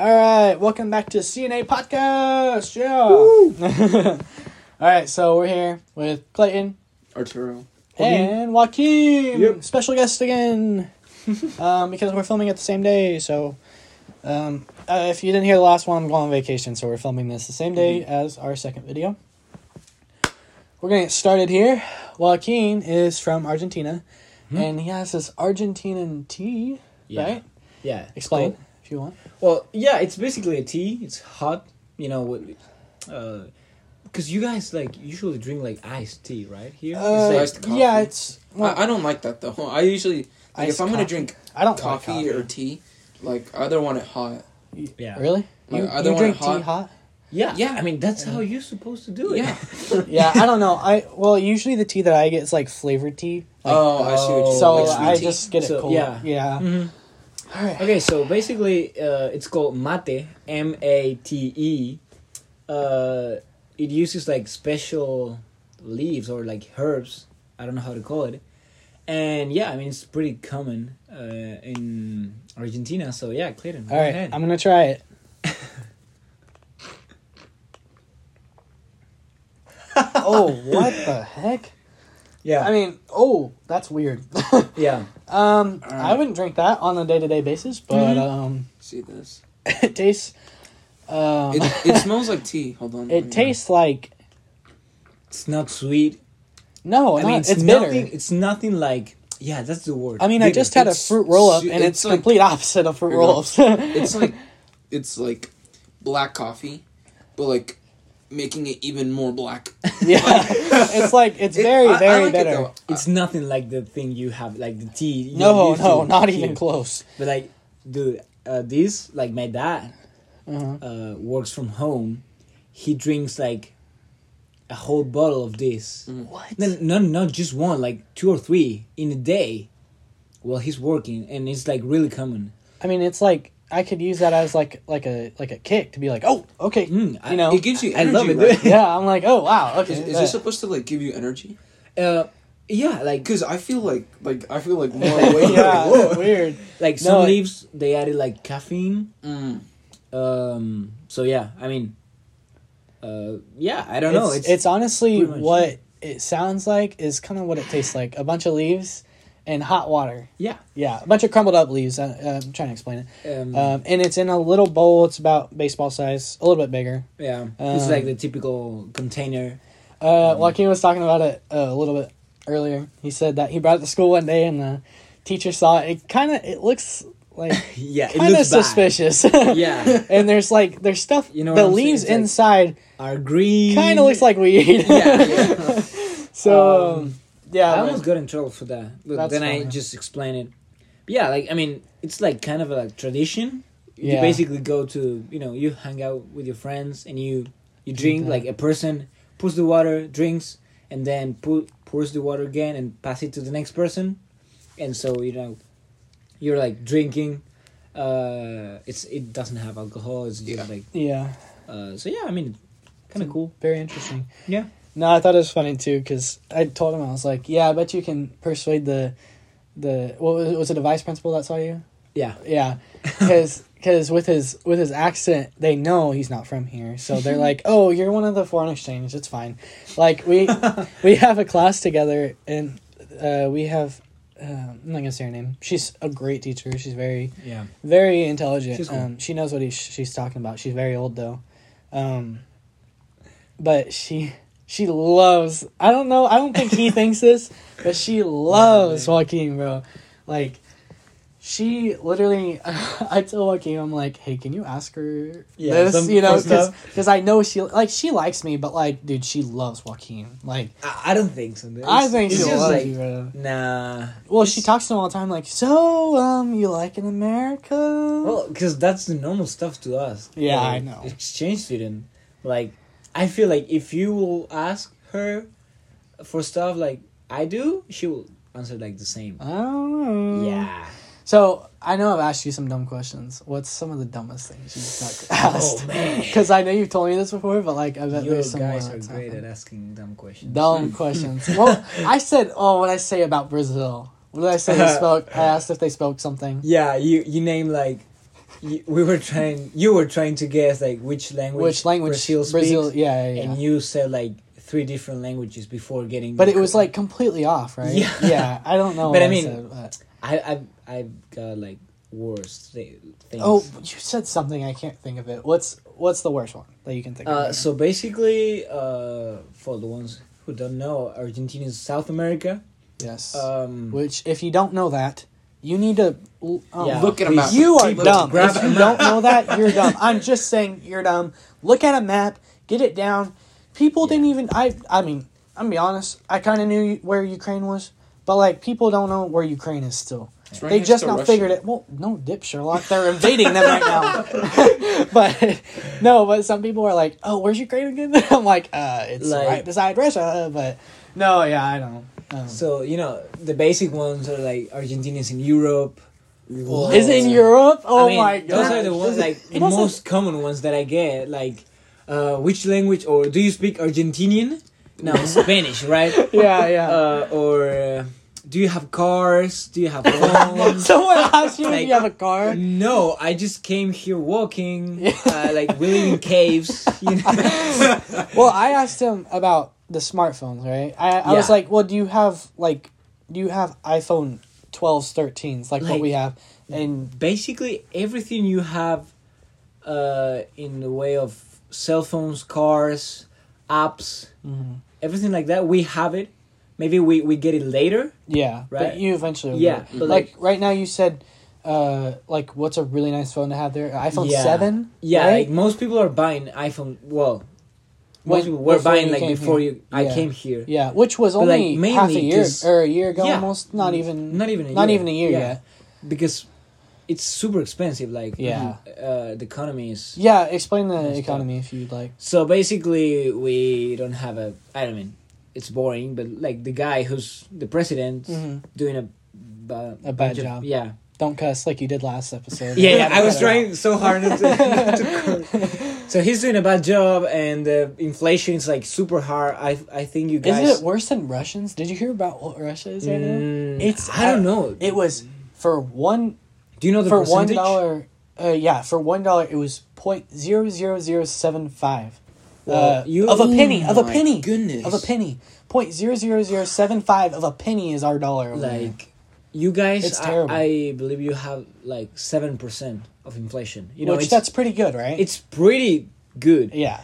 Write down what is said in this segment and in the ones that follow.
All right, welcome back to CNA Podcast. Yeah. All right, so we're here with Clayton Arturo. and Joaquin. Yep. Special guest again. um, because we're filming it the same day. So, um, uh, if you didn't hear the last one, I'm going on vacation, so we're filming this the same day as our second video. We're gonna get started here. Joaquin is from Argentina, and he has this Argentinian tea. Yeah. Right? Yeah. Explain called- if you want. Well, yeah, it's basically a tea. It's hot, you know, with, uh, because you guys like usually drink like iced tea, right? Here. Uh, iced coffee. yeah, it's. Well, I, I don't like that though. I usually like Iced if I'm gonna drink I don't coffee, like coffee. or tea, like I either want it hot. yeah. Really? Like, You, I don't you drink want it tea hot? Yeah. Yeah. I mean, that's how you're supposed to do it. Yeah. yeah, I don't know. I well, usually the tea that I get is like flavored tea. Like, oh, I see what you so like sweet I tea? just get it So, cold. yeah. yeah. Mhm. All right. Okay, so basically, uh, it's called mate, M A T E. Uh, it uses like special leaves or like herbs. I don't know how to call it. And yeah, I mean it's pretty common uh, in Argentina. So yeah, Clayton, go All right, ahead. I'm gonna try it. oh, what the heck? Yeah, I mean, oh, that's weird. yeah. um, I wouldn't drink that on a day to day basis, but Mhm. um, See this? it tastes. Um, It, it smells like tea. Hold on. it tastes like It's not sweet. no, I not, mean, it's, it's, bitter. nothing. It's nothing like. Yeah, that's the word. I mean, I just had a fruit roll up, su- and it's, it's like- complete opposite of fruit Here roll go. ups. It's like it's like black coffee, but like making it even more black. yeah, it's like it's It- very I- I very like bitter. though. It's nothing like the thing you have, like the tea. you no, no, not here. even close. But like, dude, uh, this like my dad Uh-huh. uh, works from home. He drinks like a whole bottle of this. What? No, no, not just one, like two or three in a day, while he's working, and it's like really common. I mean, it's like I could use that as like like a like a kick to be like, oh, okay, Mm, I- you know, It gives you I energy. love it, right? yeah. I'm like, oh wow, okay. Is, is this supposed to like give you energy? Uh, yeah, like Because I feel like like I feel like more weight. yeah, Whoa. weird. like some it- leaves they added like caffeine. Mm. Um, so yeah, I mean, uh, yeah, I don't know. It's, it's honestly what it sounds like is kind of what it tastes like. A bunch of leaves and hot water. yeah. Yeah, a bunch of crumbled up leaves. I, I'm trying to explain it. Um, Um, and it's in a little bowl. It's about baseball size, a little bit bigger. yeah, it's um, like the typical container. Uh, Joaquin was talking about it uh, a little bit earlier. He said that he brought it to school one day and the teacher saw it. It kind of it looks like Yeah, kind of suspicious. Yeah. and there's like there's stuff. You know the what I'm saying? leaves It's like- inside Are green. kind of looks like weed. Yeah, yeah. so Um, yeah, I but- almost got in trouble for that, but then I just explained it. But yeah, like I mean, it's like kind of a like, tradition. You basically go to you know you hang out with your friends and you you drink like a person pours the water, drinks, and then put pours the water again and pass it to the next person, and so you know you're like drinking. Uh, it's it doesn't have alcohol. It's just Yeah. like yeah, uh. So yeah, I mean, kind of cool. very interesting. Yeah. No, I thought it was funny too because I told him I was like, yeah, I bet you can persuade the the what was, was it a vice principal that saw you? Yeah. Yeah, because because with his with his accent, they know he's not from here, so they're like, "Oh, you're one of the foreign exchange. It's fine." Like we we have a class together, and uh, we have. Uh, I'm not gonna say her name. She's a great teacher. She's very Yeah. very intelligent. Cool. um, she knows what he, she's talking about. She's very old though, um, but she she loves. I don't know. I don't think he thinks this, but she loves Joaquin, bro. Like she literally. I told Joaquin, I'm like, hey, can you ask her Yeah, this? You know, because I know she like she likes me, but like, dude, she loves Joaquin. Like, I, I don't think so. dude. I think it's she loves like, you, bro. Nah. Well, she talks to him all the time, like, so, um, you like in America? Well, because that's the normal stuff to us. Yeah, Like, I know. Exchange student. Like, I feel like if you will ask her for stuff like I do, she will answer like the same. Oh. Yeah. So I know I've asked you some dumb questions. What's some of the dumbest things you've asked? Oh, man. Because I know you've told me this before, but like I bet You there's some guys are great at asking dumb questions. dumb questions. Well, I said, oh, what I say about Brazil? What did I say? They spoke. I asked if they spoke something. Yeah, you you name like we were trying. You were trying to guess like which language. Which language Brazil Brazil? speaks, yeah, yeah, yeah. and you said like three different languages before getting. but it was like completely off, right? Yeah. yeah. I don't know. But I mean, said, but- I I've I've got like worse thi- things. oh, you said something. I can't think of it. What's what's the worst one that you can think of? Uh, right so basically, uh, for the ones who don't know, Argentina is South America. yes. Um, Which, if you don't know that, you need to um, Yeah. Look at a map. You are People, dumb. If you don't know that, you're dumb. I'm just saying you're dumb. Look at a map, get it down. People didn't even. I. I mean, I'm gonna be honest. I kind of knew where Ukraine was, but like people don't know where Ukraine is still. It's right they next just to now Russia. figured it. Well, no, dip Sherlock. They're invading them right now. but no, but some people are like, "Oh, where's Ukraine again?" I'm like, "Uh, it's Like- right beside Russia." But no, yeah, I don't. Um, so you know the basic ones are like Argentina's in Europe. What? is it in Europe? Oh I mean, my god! those are the ones like the most common ones that I get. Like, uh, which language or do you speak Argentinian? No, Spanish, right? Yeah, yeah. Uh, or uh, do you have cars? Do you have phones? Someone asked you if you have a car. No, I just came here walking. Uh, like we live in caves. You know? Well, I asked him about the smartphones, right? I, I was like, well, do you have like, do you have iPhone 12s, 13s, like, what we have? And Basically, everything you have uh, in the way of cell phones, cars, apps, everything like that, we have it. Maybe we, we get it later. yeah, but Right. you eventually, Yeah, but like, like- right now, you said, uh, like, what's a really nice phone to have there? iPhone Yeah. 7? Yeah, right? like most people are buying iPhone. Well, Most people were buying like before here. you. I Yeah. came here. yeah, which was But, like, only half a year or a year ago, Yeah. almost. Not even, Not even a not year. even a year Yeah. yet. because it's super expensive. Like Yeah. uh, the economy is. Yeah, explain the economy if you'd like. So basically, we don't have a. I don't mean, it's boring, but like the guy who's the president Mhm. doing a. A bad of- job. Yeah. Don't cuss like you did last episode. Yeah, yeah. I was trying so hard to. to so he's doing a bad job, and the inflation is like super hard. I I think you guys. Is it worse than Russians? Did you hear about what Russia is right now? Mm, It's- I don't know. It was for one Do you know the for one percentage? dollar. Uh, yeah, for one dollar, it was point zero zero zero seven five. Well, uh, you- of a penny, of a Oh penny, goodness. of a penny. Point zero zero zero seven five of a penny is our dollar. Like, you guys, It's I, terrible. I believe you have like seven percent of inflation. You know, which that's pretty good, right? it's pretty good. yeah,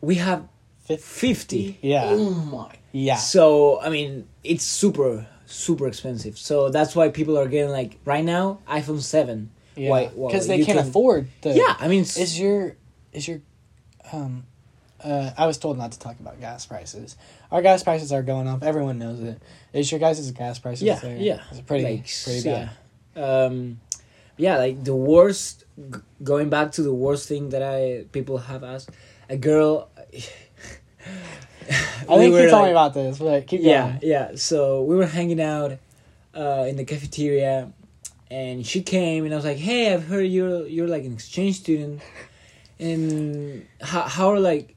We have Fif- fifty. yeah, Oh my. yeah. So I mean, it's super super expensive. So that's why people are getting like right now iPhone seven. Yeah, Why- because they can't can- afford the. yeah, I mean, Is your is your um uh I was told not to talk about gas prices. Our gas prices are going up. Everyone knows it. Is your guys' gas prices yeah, there? yeah, It's pretty like, pretty bad. Yeah. Um, yeah, like the worst. g- Going back to the worst thing that I people have asked, a girl. I think you told me about this, but keep yeah going. yeah so we were hanging out uh, in the cafeteria and she came and i was like hey i've heard you're you're like an exchange student and how, how are like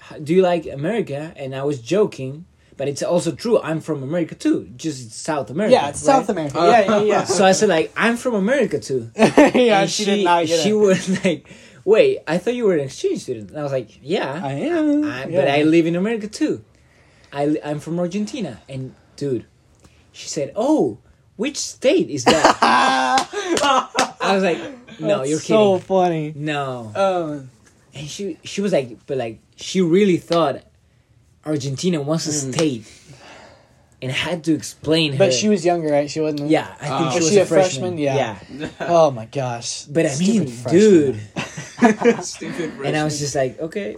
how, do you like america and i was joking but it's also true i'm from america too just south america Yeah, it's right? South America. Yeah, yeah, yeah. so i said like i'm from america too yeah, and she, did not she was like wait i thought you were an exchange student and i was like yeah I am. I, yeah. But I live in America too. I I'm from Argentina, and dude, she said, "Oh, which state is that?" I was like, "No, That's you're kidding. so funny. No, Um, and she she was like, but like she really thought Argentina was a Mm. state, and had to explain her. but she was younger, right? She wasn't. yeah, I think Oh. she Was was she a a freshman? freshman. Yeah. yeah. Oh my gosh. But I mean, Stupid freshman. dude, Stupid. and I was just like, okay,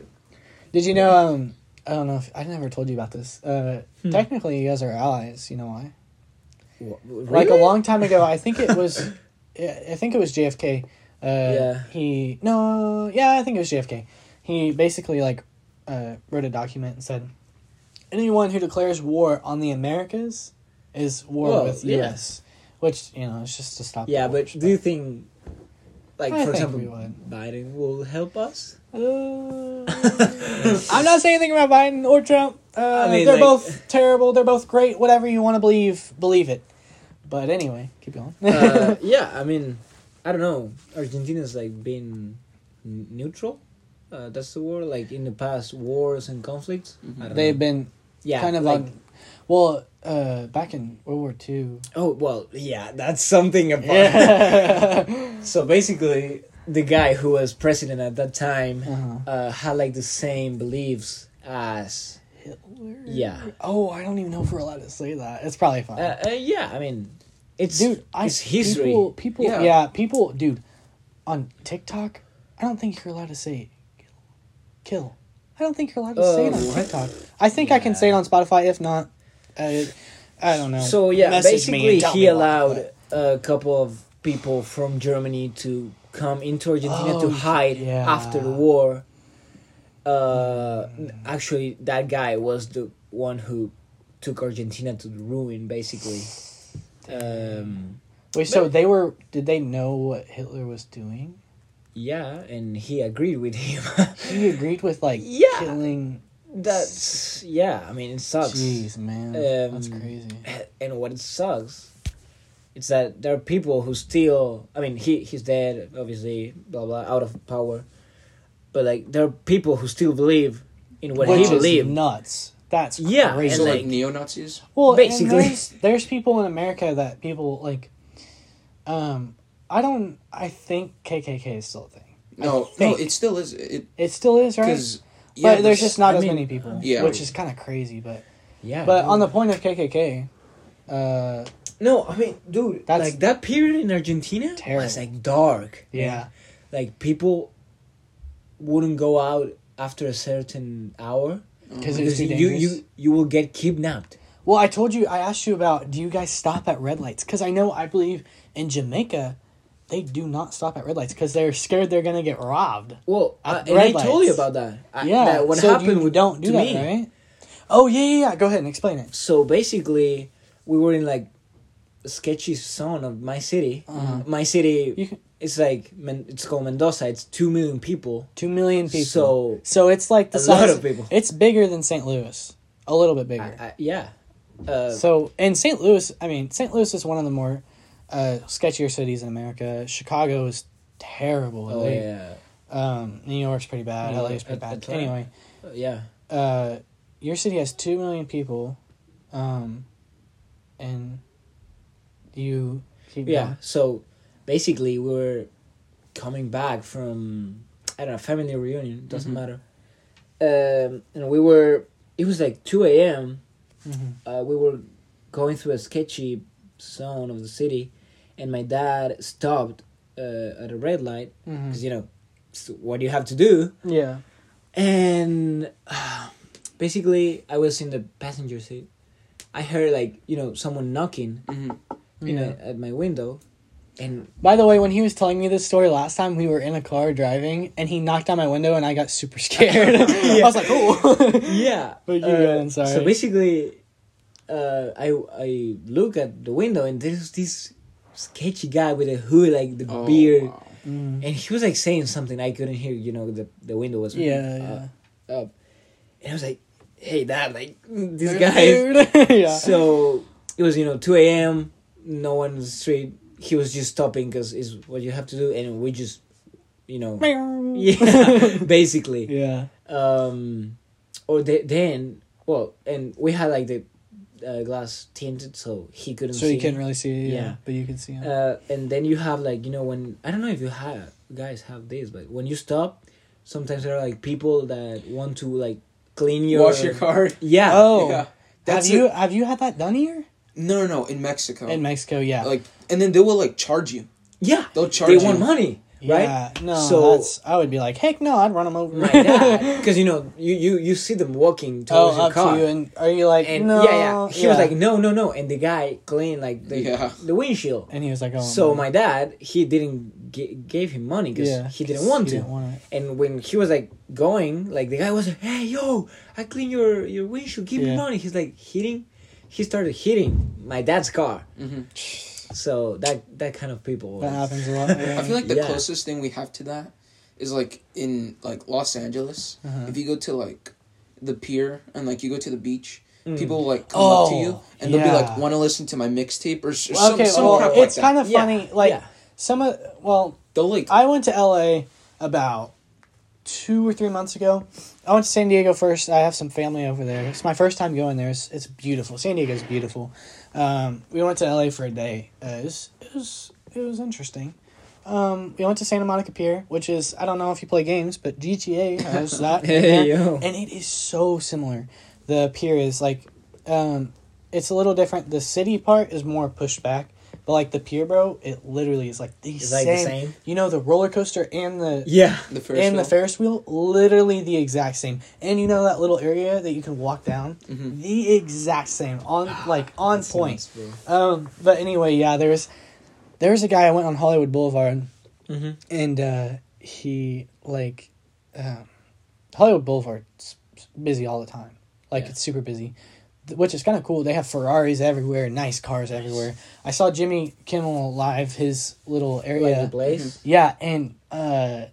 Did you know? Um, I don't know if I never told you about this. Uh, Hmm. technically, you guys are allies. You know why? wh- Like a long time ago, I think it was. I think it was JFK. Uh, Yeah. He no, yeah, I think it was JFK. He basically like uh, wrote a document and said, anyone who declares war on the Americas is war Well, with yeah. U.S. Which you know, it's just to stop. Yeah, but do you think, like I for think example, we. Biden will help us? Uh, I'm not saying anything about Biden or Trump. Uh, I mean, they're like- both terrible. They're both great. Whatever you want to believe, believe it. But anyway, keep going. uh, yeah, I mean, I don't know. Argentina's like been neutral. Uh, that's the word. Like in the past, wars and conflicts. Don't They've know. been yeah, kind of like, on. Well, uh, back in World War Two. Oh well, yeah, that's something about. Yeah. So basically, the guy who was president at that time uh-huh. uh, had like the same beliefs as. Hitler. Yeah. Oh, I don't even know if we're allowed to say that. It's probably fine. Uh, uh, yeah, I mean, it's dude, I it's history. People, people Yeah. yeah. people, dude, on TikTok, I don't think you're allowed to say kill. kill. I don't think you're allowed to say it Uh, on what? TikTok. I think I can say it on Spotify. If not, uh, I don't know. So yeah, Message basically he allowed a couple of people from Germany to come into Argentina to Oh, hide yeah. after the war. Uh, actually, that guy was the one who took Argentina to the ruin, basically. Um, Wait, so they were? Did they know what Hitler was doing? yeah, and he agreed with him. He agreed with like Yeah. killing. That's yeah. I mean, it sucks. Jeez, man, Um, that's crazy. and what it sucks it's that there are people who still i mean he he's dead obviously blah blah out of power but like there are people who still believe in what Which he is believed nuts. That's Yeah, crazy. So and, like like- neo Nazis. Well, Basically. basically, there's, there's people in America that people like. Um, I don't. I think KKK is still a thing. No, no, it still is. It It still is, right? because but there's just not I as mean, many people. yeah. which is kind of crazy. But yeah but dude. on the point of KKK, uh, no i mean dude That's like that period in argentina terrible. was like dark yeah, like people wouldn't go out after a certain hour because it was because too you you you will get kidnapped Well, I told you. I asked you about. Do you guys stop at red lights? Because I know. I believe in Jamaica, they do not stop at red lights because they're scared they're gonna get robbed. well uh, and i told you about that I, yeah. that what so happened you don't do that, me right? Oh yeah, yeah, yeah. Go ahead and explain it. so basically we were in like a sketchy zone of my city Uh-huh. my city can, it's like it's called mendoza it's two million people two million people. so So it's like the a lot size. of people It's bigger than St. Louis, a little bit bigger. I, I, yeah uh, so in St. Louis, I mean, St. Louis is one of the more uh, sketchier cities in America. Chicago is terrible. oh yeah Um, New York's pretty bad. Yeah, LA is pretty that- bad. right. Anyway, Uh, yeah uh, your city has two million people, um, and you yeah going. so basically we were coming back from i don't know family reunion doesn't Mhm. matter um, and we were it was like 2 a.m Mhm. uh, we were going through a sketchy zone of the city, and my dad stopped uh, at a red light because you know what do you have to do, Yeah. and uh, basically I was in the passenger seat. I heard like you know someone knocking, Mhm. you know, at my window, and By the way, when he was telling me this story last time, we were in a car driving, and he knocked on my window, and I got super scared. I was like, "Oh." yeah. But you uh, sorry. So basically, uh, I I look at the window and there's this sketchy guy with a hood, like the Oh, beard, wow. Mm. and he was like saying something I couldn't hear. You know, the the window was Yeah, uh, up, and I was like, "Hey, dad, like this yeah. guy." yeah. So it was you know two a.m. No one in the street. He was just stopping because is what you have to do, and we just, you know, yeah, basically. yeah. um or the, then well and we had like the uh, glass tinted so he couldn't So see you couldn't really see yeah, Yeah. but you can see him. uh and then you have like you know when i don't know if you have guys have this but when you stop sometimes there are like people that want to like clean your Wash your car. yeah oh, Yeah. have you it. have you had that done here No, no, no. In Mexico, in Mexico? Yeah, like, and then they will like charge you. yeah They'll charge they you. want money right Yeah, no, So- that's I would be like, heck no, I'd run them over. my dad because you know you, you you see them walking oh, towards your up car to you, and are you like, and no? yeah yeah he was like no no no and the guy cleaned like the Yeah. the windshield and he was like, oh. So no. my dad, he didn't g- gave him money because yeah, he didn't want he to. didn't want. And when he was like going, like the guy was like, "Hey, yo, I clean your your windshield. Give me money." He's like hitting. He started hitting my dad's car. hmm So that that kind of people. That happens a lot. I feel like the Yeah. closest thing we have to that is like in like Los Angeles. Uh-huh. If you go to like the pier and like you go to the beach, Mm. people will like come up to Oh, you and they'll be like, "Want to listen to my mixtape or, s- or some, okay, some well, crap it's like that. kind of Yeah, funny. Like, yeah. some of well, They'll like I went to LA about two or three months ago. I went to San Diego first. I have some family over there. It's my first time going there. It's, it's beautiful. San Diego's beautiful. Um, we went to LA for a day. Uh, it was it was it was interesting. Um, we went to Santa Monica Pier, which is I don't know if you play games, but GTA has that, Hey, and it is so similar. The pier is like, um, it's a little different. The city part is more pushed back, but like the pier, bro, it literally is like the, It's same, like the same? You know, the roller coaster and the Yeah. the first and the. Ferris wheel, literally the exact same. And you know that little area that you can walk down, Mhm. the exact same on like on That's point. nice. Um, but anyway, yeah, there was there was a guy I went on Hollywood Boulevard Mm-hmm. and uh, he like um, Hollywood Boulevard's busy all the time. Like Yeah. it's super busy, th- which is kind of cool. They have Ferraris everywhere, nice cars everywhere. I saw Jimmy Kimmel live his little Like area. the Blaze. yeah, and uh,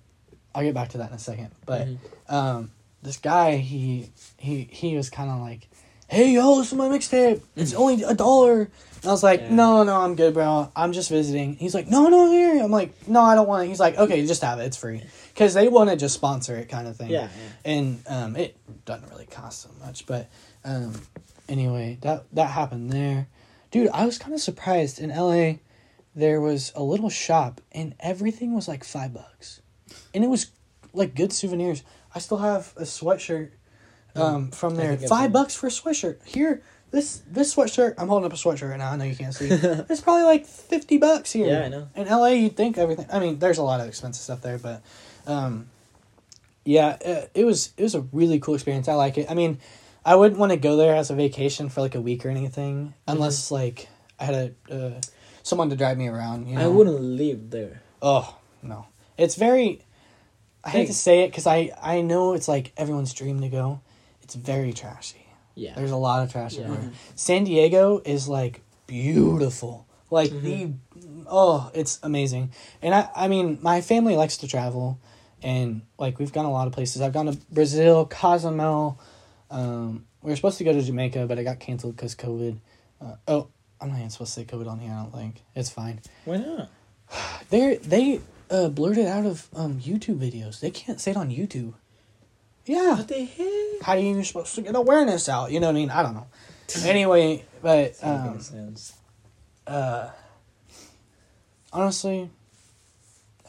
I'll get back to that in a second. But Mhm. um, this guy, he he he was kind of like, "Hey, yo, this is my mixtape. It's only a dollar." And I was like, Yeah. "No, no, I'm good, bro. I'm just visiting." He's like, "No, no, here." I'm like, "No, I don't want it." He's like, "Okay, just have it. It's free." Because they want to just sponsor it, kind of thing. Yeah. And um, it doesn't really cost so much, but um, anyway, that that happened there, dude. I was kind of surprised in L.A. There was a little shop and everything was like five bucks, and it was like good souvenirs. I still have a sweatshirt um, from there. Five bucks for a sweatshirt. Here, this this sweatshirt. I'm holding up a sweatshirt right now. I know you can't see. it's probably like fifty bucks here. Yeah, I know. In LA, you'd think everything. I mean, there's a lot of expensive stuff there, but um, yeah, it, it was it was a really cool experience. I like it. I mean, I wouldn't want to go there as a vacation for like a week or anything, unless like I had a uh, someone to drive me around. You know, I wouldn't live there. Oh no, it's very. I hate to say it because I I know it's like everyone's dream to go. It's very trashy. Yeah. There's a lot of trash Yeah. everywhere. San Diego is like beautiful. Like the oh, it's amazing. And I I mean, my family likes to travel and like we've gone a lot of places. I've gone to Brazil, Cozumel. Um we were supposed to go to Jamaica, but it got canceled cuz COVID. Uh, oh, I'm not even supposed to say COVID on here, I don't think. It's fine. Why not? They they uh blurred it out of um YouTube videos. They can't say it on YouTube. Yeah What the heck? how are you supposed to get awareness out? You know what I mean? I don't know. anyway, but um, sense. uh, honestly,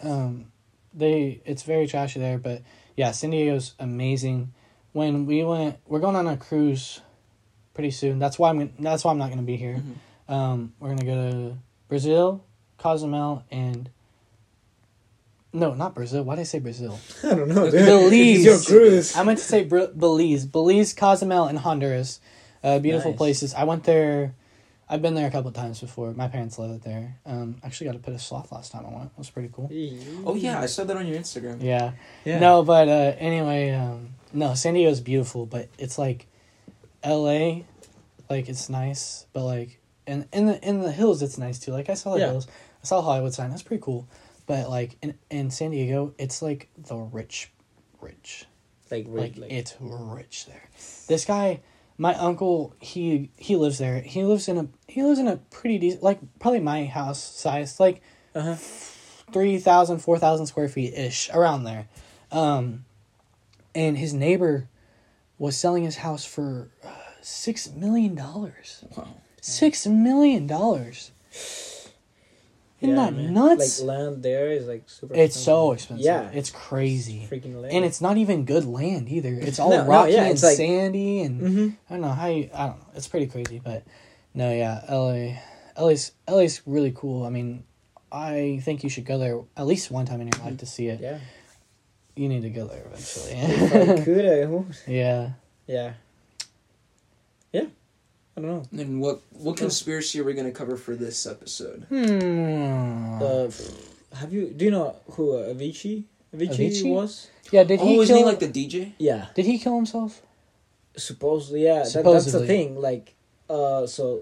um, they it's very trashy there. But yeah, San Diego's amazing. When we went, we're going on a cruise pretty soon. That's why I'm. That's why I'm not going to be here. Um, we're gonna go to Brazil, Cozumel, and no, not Brazil. Why did I say Brazil? I don't know. dude. Belize. It's your cruise. I meant to say Br- Belize, Belize, Cozumel, and Honduras. Uh, beautiful Nice. places. I went there. I've been there a couple times before. My parents lived there. Um, actually got to pit a sloth last time I went. It was pretty cool. Oh yeah, I saw that on your Instagram. Yeah. Yeah. No, but uh, anyway, um, no, San Diego's beautiful, but it's like L.A. Like it's nice, but like in in the in the hills it's nice too. Like I saw the Yeah. hills. I saw Hollywood sign. That's pretty cool. But like in in San Diego, it's like the rich, rich Like, like, like, like it's rich there. This guy, my uncle, he he lives there. He lives in a he lives in a pretty decent, like probably my house size, like uh-huh. 3,000, 4,000 square feet ish, around there. Um, and his neighbor was selling his house for uh, six million dollars. Wow. Six million dollars. Isn't that man. nuts? Like land there is like super. it's so expensive. Yeah. it's crazy. freaking land. and it's not even good land either. It's all No, no, rocky yeah, and like- sandy, and Mm-hmm. I don't know how you. I don't know. It's pretty crazy, but no, yeah, LA, LA's LA's really cool. I mean, I think you should go there at least one time in your life to see it. Yeah. You need to go there eventually. If I could, I would. yeah. Yeah. Yeah. I don't know. And what what conspiracy are we gonna cover for this episode? Hmm. Uh, have you? Do you know who uh, Avicii? Avicii, Avicii? was? yeah. Did he oh, isn't kill? he like the DJ? Yeah. did he kill himself? Supposedly, yeah. That, that's the thing. Like, uh, so,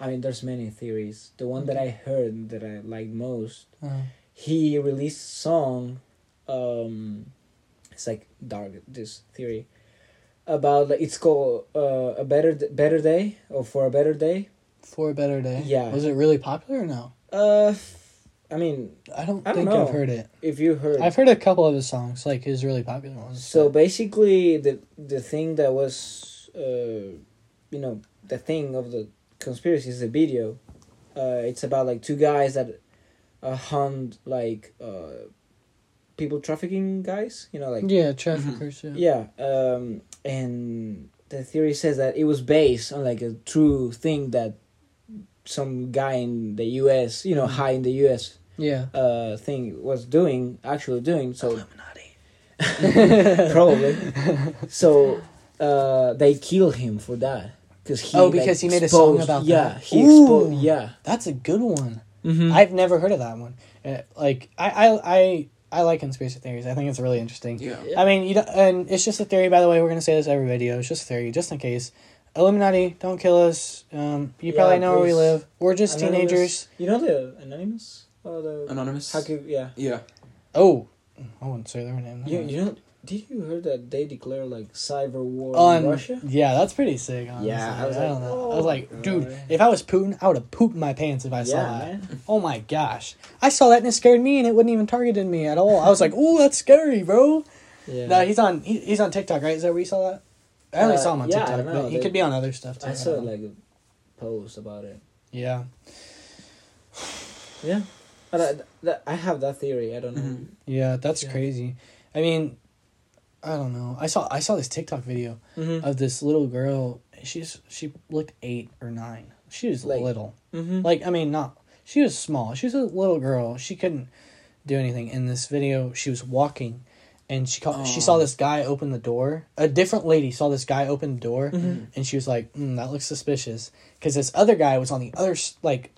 I mean, there's many theories. The one that I heard that I like most, Uh, he released a song. Um, it's like dark. This theory about like it's called uh, a better better day or for a better day. for a better day. Yeah. Was it really popular or no? Uh, I mean, I don't I don't think know. I've heard it. if you heard, I've heard a couple of his songs, like his really popular ones. So but- basically, the the thing that was, uh, you know, the thing of the conspiracy is the video. Uh, it's about like two guys that uh, hunt like uh, people trafficking guys. You know, like yeah, traffickers. Yeah. yeah. Um, and the theory says that it was based on like a true thing that some guy in the U.S. You know, Mhm. high in the U.S. Yeah. Uh, thing was doing actually doing so. Illuminati. Probably. so uh, they kill him for that because he. Oh, because he made a song about yeah, that? he Ooh. exposed. Yeah. That's a good one. Mm-hmm. I've never heard of that one. Uh, like I, I, I, I like conspiracy theories. I think it's really interesting. Yeah. Yeah. I mean, you don't, and it's just a theory. By the way, we're gonna say this every video. It's just a theory, just in case. Illuminati, don't kill us. Um, you Yeah, probably know where we live. We're just Anonymous- teenagers. You know the anonymous or the Anonymous. how could yeah. Yeah. Oh, I wouldn't say their name. You you know did you hear that they declare like cyber war On in Russia? yeah, that's pretty sick. Honestly. Yeah, I was I like, don't know. I oh was like, dude, God. if I was Putin, I would have pooped my pants if I saw Yeah, that. man. Oh my gosh, I saw that and it scared me, and it wouldn't even targeted me at all. I was like, oh, that's scary, bro." Yeah. No, he's on. He, he's on TikTok, right? Is that where you saw that? I only Uh, saw him on yeah, TikTok, don't know. but he could be on other stuff too. I saw don't like a post about it. yeah, Yeah. But I, that, I have that theory. I don't know. Mhm. yeah, that's Yeah. crazy. I mean, I don't know. I saw I saw this TikTok video Mm-hmm. of this little girl. She's she looked eight or nine. She was Like- little. mm-hmm. Like I mean, not she was small. She was a little girl. She couldn't do anything. In this video, she was walking, and she called, she Oh. saw this guy open the door. A different lady saw this guy open the door, Mm-hmm. and she was like, mm, "That looks suspicious," because this other guy was on the other like.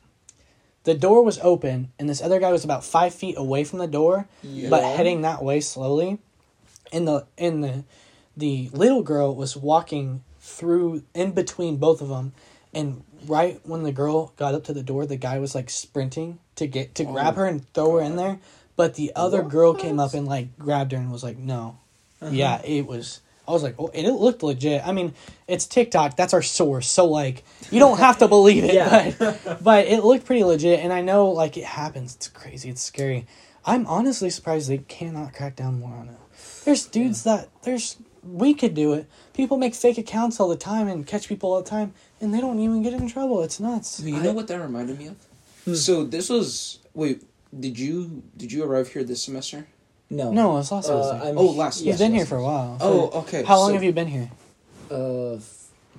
The door was open, and this other guy was about five feet away from the door, but heading that way slowly. And the and the the little girl was walking through in between both of them, and right when the girl got up to the door, the guy was like sprinting to get to grab Oh, her and throw her in there. But the other girl came up and like grabbed her and was like, "No." Uh-huh. Yeah, it was. I was like, oh, and it looked legit. I mean, it's TikTok. That's our source. So like, you don't have to believe it, Yeah. but but it looked pretty legit. And I know like it happens. It's crazy. It's scary. I'm honestly surprised they cannot crack down more on it. There's dudes that there's we could do it. People make fake accounts all the time and catch people all the time, and they don't even get in trouble. It's nuts. You know what that reminded me of? Hmm. So this was wait. Did you did you arrive here this semester? No. No, it's last Uh, semester. I'm- Oh, last You've yes, been yes, here for a while. Oh, okay. How long so- have you been here? Uh,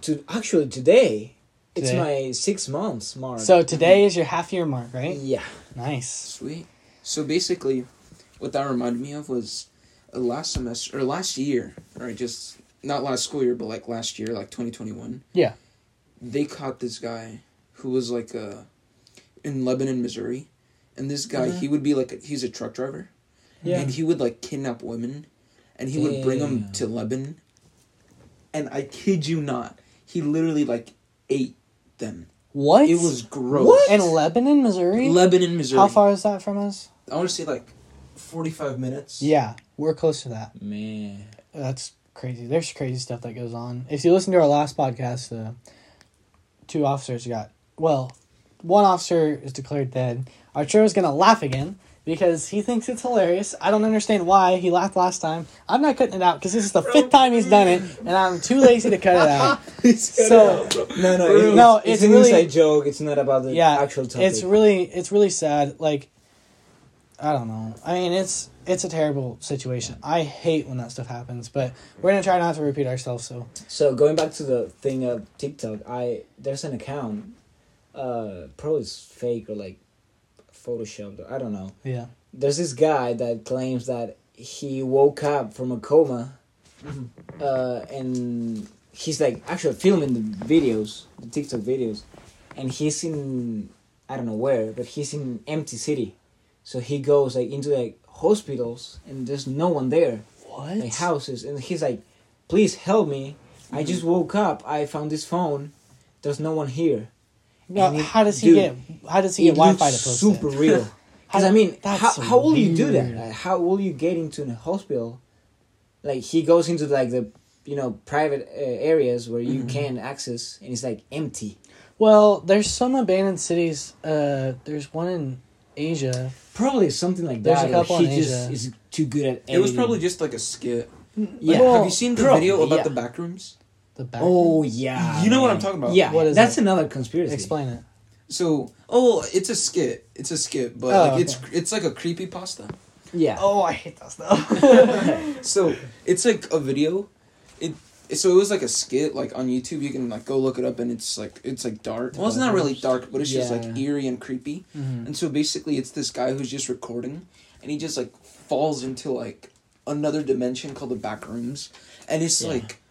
to actually today, it's my six months mark. So today is your half year mark, right? yeah. Nice. Sweet. So basically, what that reminded me of was last semester or last year, right? Just not last school year, but like last year, like twenty twenty one. Yeah. They caught this guy who was like uh in Lebanon, Missouri, and this guy Mhm. he would be like a, he's a truck driver, Yeah. and he would like kidnap women, and he would bring them to Lebanon. And I kid you not, he literally like ate them. What? It was gross. What? in Lebanon, Missouri. Lebanon, Missouri. How far is that from us? I want to say like forty-five minutes. Yeah, we're close to that. Man. That's crazy. There's crazy stuff that goes on. If you listen to our last podcast, uh, two officers got well, one officer is declared dead. Arturo's gonna laugh again because he thinks it's hilarious. I don't understand why he laughed last time. I'm not cutting it out because this is the fifth time he's done it, and I'm too lazy to cut it out. So No, no, Bro. it's, No, it's, it's an really- inside joke. It's not about the yeah, actual topic. it's really it's really sad. Like I don't know. I mean, it's it's a terrible situation. I hate when that stuff happens, but we're gonna try not to repeat ourselves. So So going back to the thing of TikTok, I there's an account, uh, probably it's fake or like photoshopped. I don't know. yeah, There's this guy that claims that he woke up from a coma, uh, and he's like actually filming the videos, the TikTok videos, and he's in I don't know where, but he's in empty city, so he goes like into like hospitals and there's no one there what? like houses and he's like please help me i just woke up i found this phone there's no one here No, it- how does he dude, get? How does he get Wi-Fi to post super it? real because i mean how, so how will you do that. Like, how will you get into a hospital like he goes into like the you know private uh, areas where you Mhm. can access and it's like empty Well, there's some abandoned cities. Uh, there's one in Asia. Probably something like There's a that. or couple he in just Asia. is too good at. It was probably just like a skit. Mm, yeah. Well, Have you seen the probably, video about yeah. the back rooms? The back. Oh yeah. You know what. I'm talking about. Yeah. What is that's it? another conspiracy. explain it. So, oh, it's a skit. It's a skit, but Oh, like okay. it's it's like a creepy pasta. Yeah. Oh, I hate that stuff. So it's like a video. It so it was like a skit like on YouTube. You can like go look it up, and it's like it's like dark. Well, it's not really dark, but it's just like eerie and creepy. Mhm. And so basically, it's this guy who's just recording, and he just like falls into like another dimension called the back rooms, and it's Yeah. like,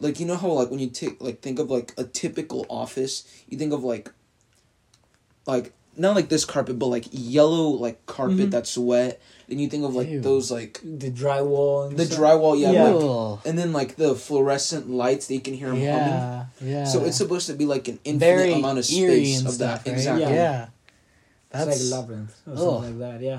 like you know how like when you take like think of like a typical office, you think of like, like not like this carpet, but like yellow like carpet Mhm. that's wet. Then you think of like Ew. those like The drywall. And the stuff. drywall, yeah, Yeah. like and then like the fluorescent lights that you can hear them humming. yeah, yeah. So it's supposed to be like an infinite very amount of space of stuff, that. right? Exactly. Yeah. Yeah. That's it's like a labyrinth or Ugh. something like that. Yeah.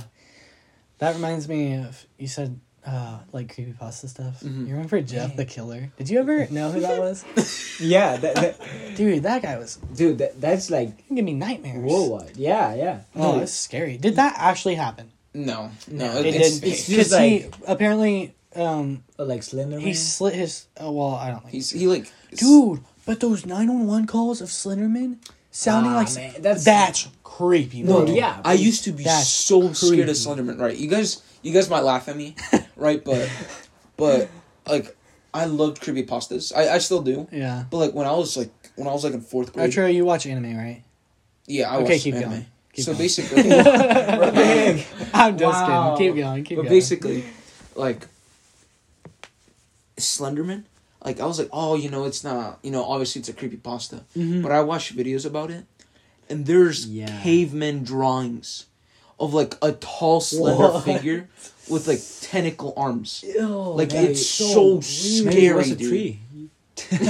That reminds me of you said uh like creepypasta stuff. Mhm. You remember Jeff Yeah. the Killer? Did you ever know who that was? Yeah. That, that, Dude, that guy was dude, that, that's like give me nightmares. Whoa, what? Yeah. Yeah. Oh, No, it's scary. Did that actually happen? No, no, No, It it's, did. it's Because just he apparently um like Slender he slit his oh well I don't think he's he like Dude, but those 911 calls of Slenderman sounding Ah, like man, that's that's- that's creepy. No, bro. yeah. I used to be That's so scared creepy. of Slenderman. Right, you guys, you guys might laugh at me, right? But, but like, I loved creepy pastas. I, I still do. Yeah. But like when I was like when I was like in fourth grade, Arturo, you watch anime, right? yeah, I Okay, watched keep anime. going. Keep so going. basically, I'm just Wow. kidding. Keep going. Keep but going. basically, like Slenderman. Like I was like, oh, you know, it's not, you know, obviously it's a creepy pasta. Mhm. But I watched videos about it, and there's Yeah. caveman drawings of like a tall, slender What? figure with like tentacle arms. Ew, Like that it's is so, scary, it was a dude. tree. no,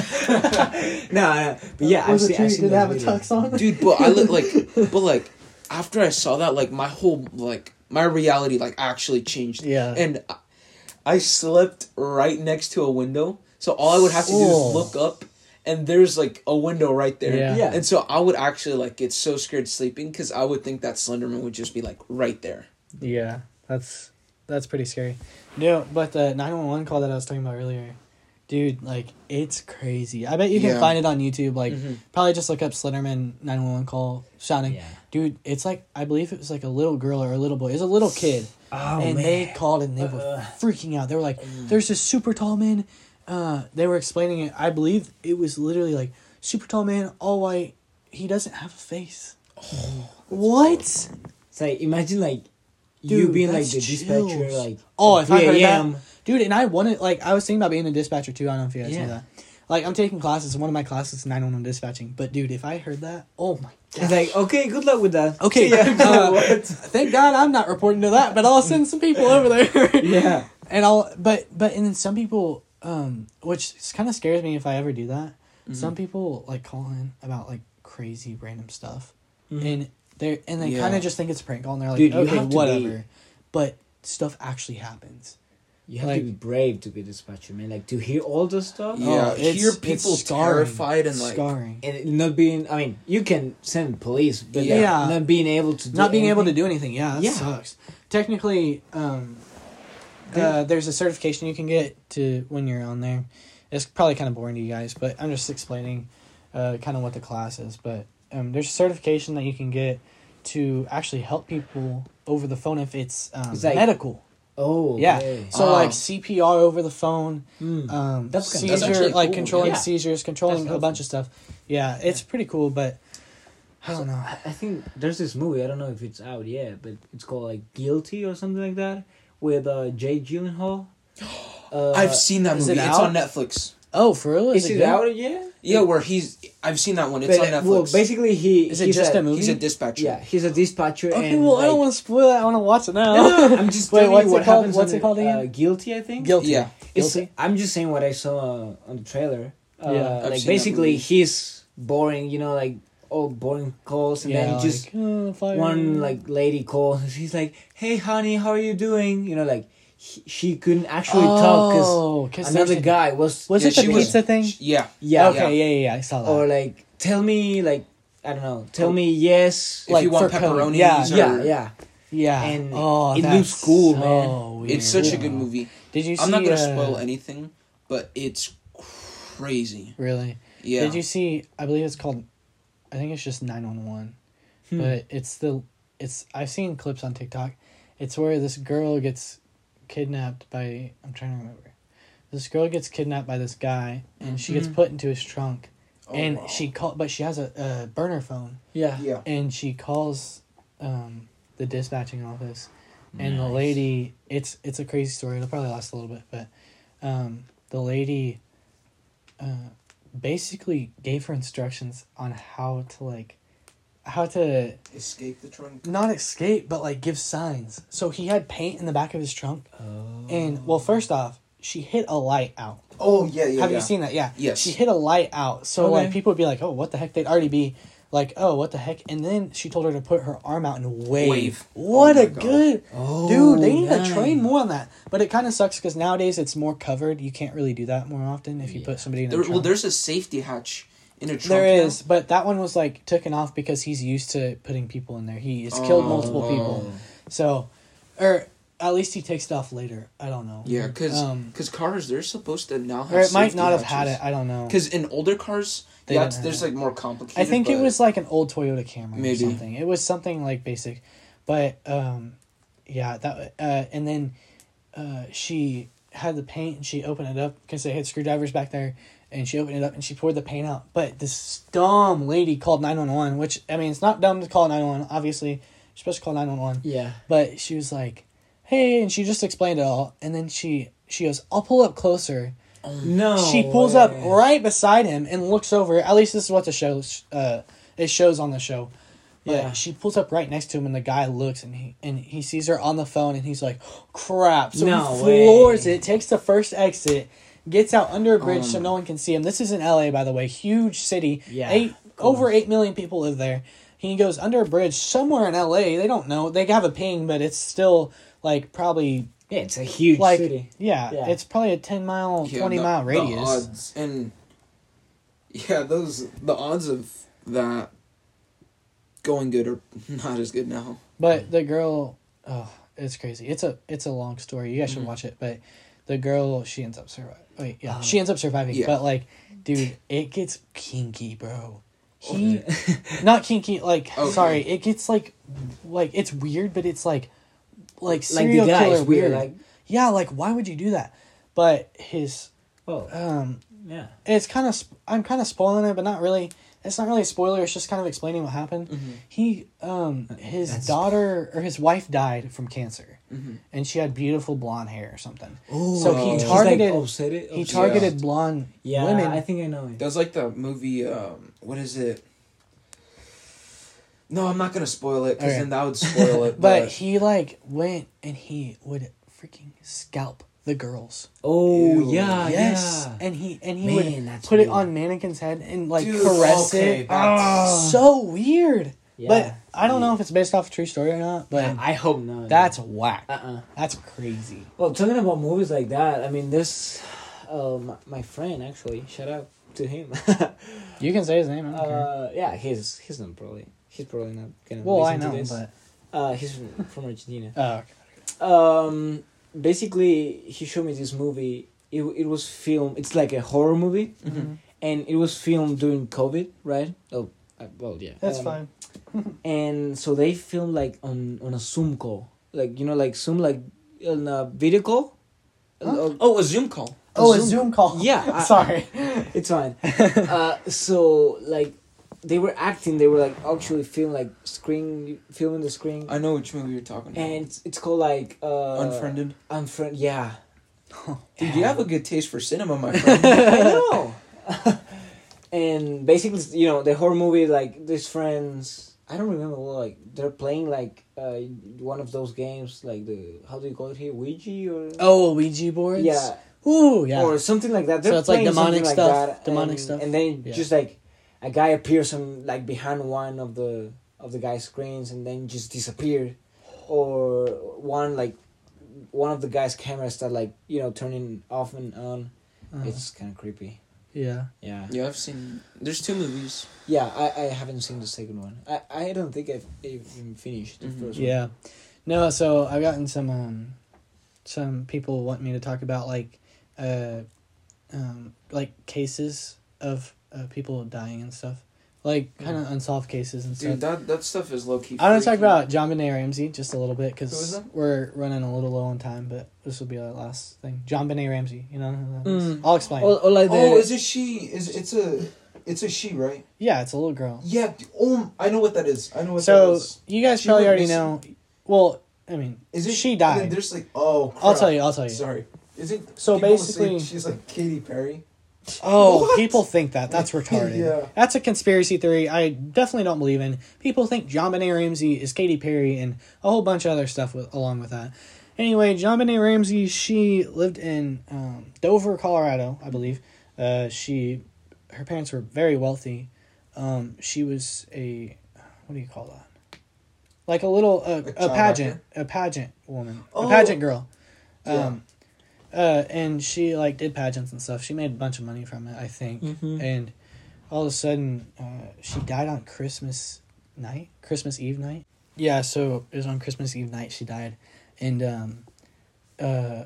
no, but yeah, I've Was it seen, true? I've seen Did it those have a tux on? dude. But I look like, but like after I saw that, like my whole like my reality like actually changed. Yeah. and I- I slept right next to a window, so all I would have to do Oh. is look up, and there's like a window right there. Yeah. Yeah. And so I would actually like get so scared sleeping because I would think that Slenderman would just be like right there. Yeah, that's that's pretty scary. No, but the nine one one call that I was talking about earlier, dude, like it's crazy. I bet you can Yeah. find it on YouTube. Like Mhm. probably just look up Slenderman nine one one call sounding. Yeah. Dude, it's like I believe it was like a little girl or a little boy. It was a little kid, Oh and man. they called and they were Uh. freaking out. They were like, "There's this super tall man." Uh, they were explaining it. I believe it was literally like super tall man, all white. He doesn't have a face. what? It's like imagine like you being like the dispatcher, like Oh, if I heard that, dude, and I wanted like I was thinking about being a dispatcher too. I don't know if you guys Yeah. know that. Like I'm taking classes, one of my classes is nine one one dispatching. But dude, if I heard that, oh my It's like okay, good luck with that. Okay, uh, thank God I'm not reporting to that, but I'll send some people over there. yeah. and I'll but but and then some people, um, which kind of scares me if I ever do that. Some people like call in about like crazy random stuff, and they're and they Yeah. kind of just think it's a prank call, and they're like, Dude, okay, whatever. be- But stuff actually happens. You have Like- to be brave to be a dispatcher, man. Like to hear all this stuff Yeah, Oh, it's- hear people scarring. terrified and like scarring. and not being. I mean, you can send police, but Yeah. yeah. not being able to. Do not being able to anything. do anything. Yeah, that Yeah. sucks. Technically, um, uh, there's a certification you can get to when you're on there. It's probably kind of boring to you guys, but I'm just explaining uh, kind of what the class is. But um, there's a certification that you can get to actually help people over the phone if it's, um, It's like- medical. Oh Yeah. okay. So Oh. like CPR over the phone, Mm. um, That's kinda- that's seizure, actually like controlling yeah. seizures, controlling That's a bunch of stuff. Yeah, it's pretty cool, but I don't know. I I think there's this movie. I don't know if it's out yet, but it's called like Guilty or something like that with uh, Jake Gyllenhaal. Uh, I've seen that movie. it It's out? on Netflix. Oh, for real? Is, it it good? out yet? Yeah, where he's. I've seen that one. It's But, on uh, Netflix. Well, basically, he Is it he's just a movie? he's a dispatcher. Yeah, he's a dispatcher. Okay, and, well, I don't want to spoil it. I want to watch it now. No, no, I'm just Wait, what's you it what called? What's it called again? Uh, guilty, I think. Guilty. Yeah. It's, Guilty. I'm just saying what I saw uh, on the trailer. Uh, Yeah. I've like seen that basically, movie. he's boring. You know, like all boring calls, and yeah, then like, just uh, fire. one like lady calls. He's like, "Hey, honey, how are you doing?" You know, like he, she couldn't actually talk because another guy was Was Yeah, it the she was- pizza thing? Yeah. yeah okay, yeah, yeah, yeah, I saw that. or like tell me like I don't know. Tell me yes. If Like you want for pepperoni, yeah. yeah, yeah. Yeah. And oh, it that's looks cool, so man. weird. It's such a good movie. Did you see? I'm not gonna uh, spoil anything, but it's crazy. Really? Yeah. Did you see? I believe it's called. I think it's just nine one one, Hmm. but it's the. It's I've seen clips on TikTok. It's where this girl gets kidnapped by. I'm trying to remember. This girl gets kidnapped by this guy, and she gets Mhm. put into his trunk, Oh, and wow. she call, but she has a, a burner phone, Yeah. Yeah. and she calls, um, the dispatching office, and the lady. It's it's a crazy story. It'll probably last a little bit, but, um, the lady, uh, basically gave her instructions on how to like, how to Escape the trunk. not escape, but like give signs. So he had paint in the back of his trunk, Oh. and well, first off, she hit a light out. Oh yeah, yeah. Have yeah. you seen that? Yeah. Yes. She hit a light out. So Okay. like people would be like, "Oh, what the heck?" They'd already be like, "Oh, what the heck?" And then she told her to put her arm out and wave. Wave. What Oh a God. good Oh, dude! They need nice. to train more on that. But it kind of sucks because nowadays it's more covered. You can't really do that more often if you Yeah. put somebody in. a There, well, trunk. there's a safety hatch in a trunk. There now. but that one was like taken off because he's used to putting people in there. He has killed Oh. multiple people. So, or at least he takes it off later. I don't know. Yeah, because Um, cars they're supposed to now have. or it might not have had it. I don't know. Because in older cars, They yeah, didn't it's- have there's it. like more complicated. I think it was like an old Toyota Camry Maybe. or something. It was something like basic, but um, yeah, that uh, and then uh, she had the paint and she opened it up because they had screwdrivers back there, and she opened it up and she poured the paint out. But this dumb lady called nine one one, which I mean, it's not dumb to call nine one one. Obviously, you're supposed to call nine one one. Yeah. But she was like, "Hey," and she just explained it all, and then she she goes, "I'll pull up closer." No. she pulls up right beside him and looks over. At least this is what the show uh it shows on the show. But Yeah. she pulls up right next to him, and the guy looks and he and he sees her on the phone, and he's like, "Crap!" So No he floors way. it, takes the first exit, gets out under a bridge Oh so no one can see him. This is in L.A. by the way, huge city. Yeah, eight over eight million people live there. He goes under a bridge somewhere in L.A. They don't know. They have a ping, but it's still like probably Yeah, it's a huge like city. yeah, Yeah. it's probably a ten mile, Yeah, twenty the- mile radius. odds and yeah, those the odds of that going good are not as good now. But the girl, oh, it's crazy. It's a it's a long story. You guys should Mhm. watch it. But the girl, she ends up surviving. Wait, yeah, Oh. she ends up surviving. Yeah. But like, dude, it gets kinky, bro. He, not kinky. Like, Okay. sorry, it gets like, like it's weird, but it's like, like like serial the killer weird. weird. Like yeah, like why would you do that? But his, oh um, yeah. it's kind of I'm kind of spoiling it, but not really. It's not really a spoiler. It's just kind of explaining what happened. Mm-hmm. He, um, his That's- daughter or his wife died from cancer, Mm-hmm. and she had beautiful blonde hair or something. Oh, So he he's targeted- Like, upset it, He upset- targeted blonde Yeah, women. I think I know it. That was like the movie. Um, what is it? No, I'm not gonna spoil it because Okay. then that would spoil it. but but he like went and he would freaking scalp the girls. Oh Ew. yeah, yes, yeah. and he and he Man, would that's put it on mannequin's head and like Dude, caress okay, it. that's- Ah, so weird. Yeah. But I don't know if it's based off a true story or not. But I hope not. that's whack. uh uh That's crazy. Well, talking about movies like that, I mean, this, uh, my, my friend actually, shout out to him. You can say his name. I don't care. uh, yeah, he's he's not probably he's probably not gonna. Well, I know, this. but uh, he's from, from Argentina. oh, okay. Um, basically, he showed me this movie. It it was filmed. It's like a horror movie, Mhm. and it was filmed during COVID, right? Oh, uh, well, yeah. that's Um, fine. and so they filmed like on on a Zoom call, like you know, like Zoom, like on a video call. Huh? Uh, oh, a Zoom call. Oh, a Zoom- Zoom call. Yeah, I- sorry. it's fine. uh, so like, they were acting. They were like actually film like screen filming the screen, I know which movie you're talking about. and it's, it's called like uh, Unfriended. Unfriend. Yeah. Dude, you have a good taste for cinema, my friend. I know. And basically, you know, the horror movie like these friends. I don't remember what like they're playing like uh one of those games like the how do you call it here Ouija or Oh, Ouija boards. yeah Ooh, yeah. or something like that. So They're it's like demonic stuff, that, demonic and, stuff. and then Yeah. just like a guy appears on like behind one of the of the guy's screens and then just disappeared, or one like one of the guy's cameras start like you know turning off and on. Uh-huh. It's kind of creepy. Yeah. Yeah. Yeah, I've seen. There's two movies. Yeah, I, I haven't seen the second one. I, I don't think I've even finished the Mhm. first one. Yeah. No, so I've gotten some um some people want me to talk about like uh um like cases of uh, people dying and stuff. Like kind of unsolved cases and stuff. Dude, that that stuff is low key. I want to talk about JonBenét Ramsey just a little bit because we're running a little low on time, but this will be our last thing. JonBenét Ramsey, you know who that is? Mm. I'll explain. Or, or like the, Oh, is it she? Is it's a it's a she, right? yeah, it's a little girl. Yeah. Oh, I know what that is. I know what that So you guys She probably already missing. know. Well, I mean, Is it she and then died. There's like oh. I'll tell you. I'll tell you. Sorry. Is it So people say basically- she's like Katy Perry? Oh, What? people think that. That's retarded. Yeah. That's a conspiracy theory I definitely don't believe in. People think JonBenét Ramsey is Katy Perry and a whole bunch of other stuff with, along with that. Anyway, JonBenét Ramsey, she lived in um, Dover, Colorado, I believe. Uh, she, her parents were very wealthy. Um, she was a, what do you call that? Like a little, uh, A a pageant, a pageant woman, Oh. a pageant girl. Yeah. Uh, and she like did pageants and stuff. She made a bunch of money from it, I think. Mhm. And all of a sudden, uh, she died on Christmas night, Christmas Eve night. Yeah, so it was on Christmas Eve night she died, and um, uh,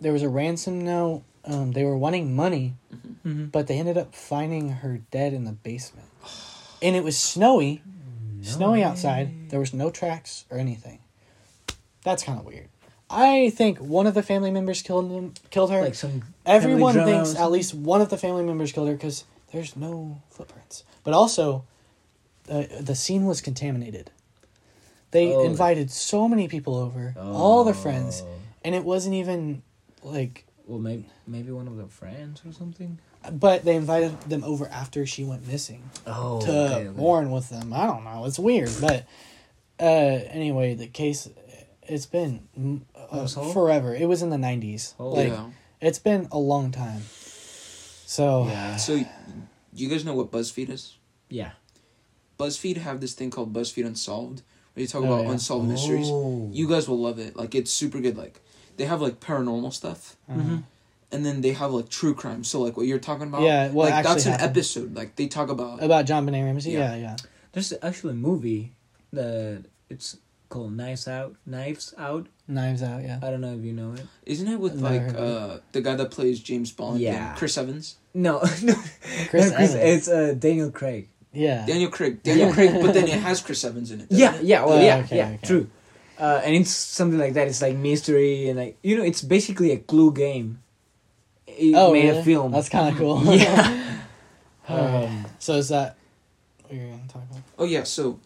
there was a ransom note. Um, they were wanting money, Mhm. but they ended up finding her dead in the basement, and it was snowy, snowy outside. There was no tracks or anything. That's kind of weird. I think one of the family members killed them, killed her. like some Everyone thinks at least one of the family members killed her because there's no footprints. But also, uh, the scene was contaminated. They Oh. invited so many people over, all their friends, Oh. and it wasn't even like. Well, maybe maybe one of their friends or something. But they invited them over after she went missing Oh, to mourn with them. I don't know. It's weird, but uh, anyway, the case it's been uh, forever. It was in the nineties. Like yeah. it's been a long time. So Yeah. So, you guys know what BuzzFeed is? Yeah. BuzzFeed have this thing called BuzzFeed Unsolved, where you talk Oh, about yeah. unsolved mysteries. Oh. You guys will love it. Like it's super good. Like they have like paranormal stuff, uh, Mhm. and then they have like true crime. So like what you're talking about. Yeah, what like that's actually an happened. episode. Like they talk about. about John Benet Ramsey. Yeah. Yeah, yeah. There's actually a movie that it's called Knives Out. Knives Out. Knives Out. Yeah. I don't know if you know it. Isn't it with I've never like heard of uh the guy that plays James Bond? Yeah. and Chris Evans. No, no, Chris not Chris Evans. It's uh, Daniel Craig. Yeah. Daniel Craig. Daniel Yeah. Craig. But then it has Chris Evans in it. Yeah, it? yeah, well, Yeah, yeah, okay, yeah, okay. true. Uh, and it's something like that. It's like mystery and like you know, it's basically a clue game. It Oh, made really? a film. That's kind of cool. yeah. Um, So is that what you're gonna talk about? Oh yeah, so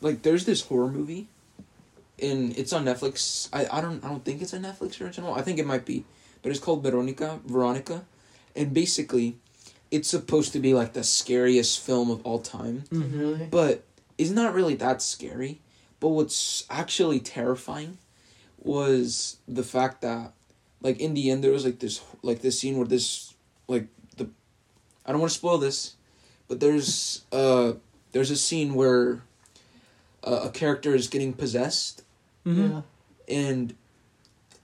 like there's this horror movie and it's on Netflix. I, I don't I don't think it's a Netflix original. I think it might be. But it's called Veronica Veronica. And basically it's supposed to be like the scariest film of all time. Really? But it's not really that scary. But what's actually terrifying was the fact that like in the end there was like this like this scene where this like the I don't want to spoil this, but there's uh there's a scene where uh, a character is getting possessed mhm. and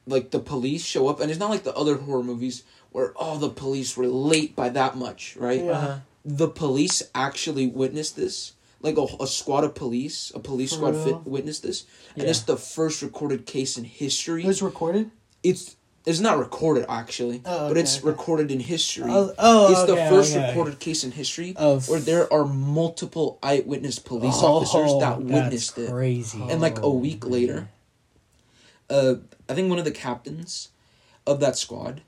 like the police show up and it's not like the other horror movies where oh the police were late by that much, right? Yeah. Uh-huh. the police actually witnessed this. Like a, a squad of police, a police For squad real? fit, witnessed this, and it's the first recorded case in history. It was recorded. It's it's not recorded actually, Oh, but it's okay. recorded in history. Oh, oh it's the first okay. recorded case in history of where there are multiple eyewitness police Oh, officers that that's witnessed it. Crazy. And like a week man. later, uh, I think one of the captains of that squad,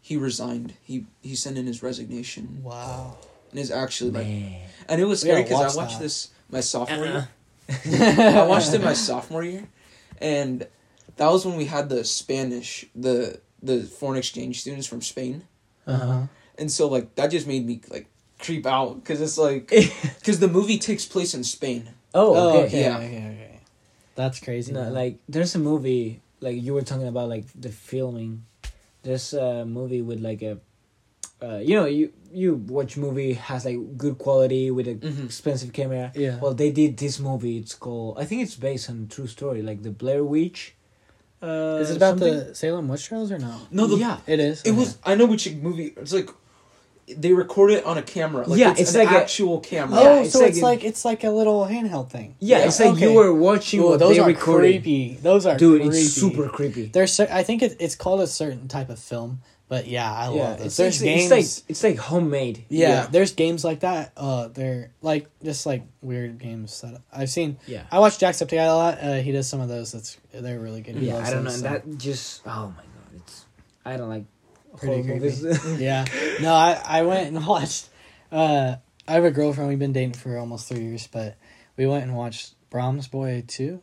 he resigned. He he sent in his resignation, Wow. and is actually like Man. And it was scary because watch I watched that. this my sophomore Uh-uh. year. I watched it my sophomore year, and that was when we had the Spanish, the the foreign exchange students from Spain, Uh huh. and so like that just made me like creep out because it's like because the movie takes place in Spain. Oh, Oh, okay. okay, yeah. okay, okay. That's crazy. No, like there's a movie like you were talking about like the filming. There's a movie with like a, uh, you know, you you watch movie has like good quality with an Mhm. expensive camera. yeah. Well, they did this movie. It's called I think it's based on true story, like the Blair Witch. Uh, is it about something. the Salem witch trials or no? No, the, yeah. It is. it was. I know which movie. It's like they record it on a camera. Like Yeah, it's, it's an like a- actual camera. Oh, Yeah, it's so like it's a- like it's like a little handheld thing. Yeah, Yeah, it's like okay. you were watching Ooh, what those they are recorded. creepy. Those are Dude, creepy. it's super creepy. There's, cer- I think it, it's called a certain type of film, but yeah, I Yeah, love those. it's, There's it's, games. it's like it's like homemade. yeah, Yeah. there's games like that. Uh, they're like just like weird games that I've seen. Yeah. I watch Jacksepticeye a lot. Uh, he does some of those. That's they're really good. Yeah, I don't know. so- that just oh my god, it's I don't like Pretty creepy. movies. yeah. No, I I went and watched. Uh, I have a girlfriend. We've been dating for almost three years, but we went and watched Brahms Boy two,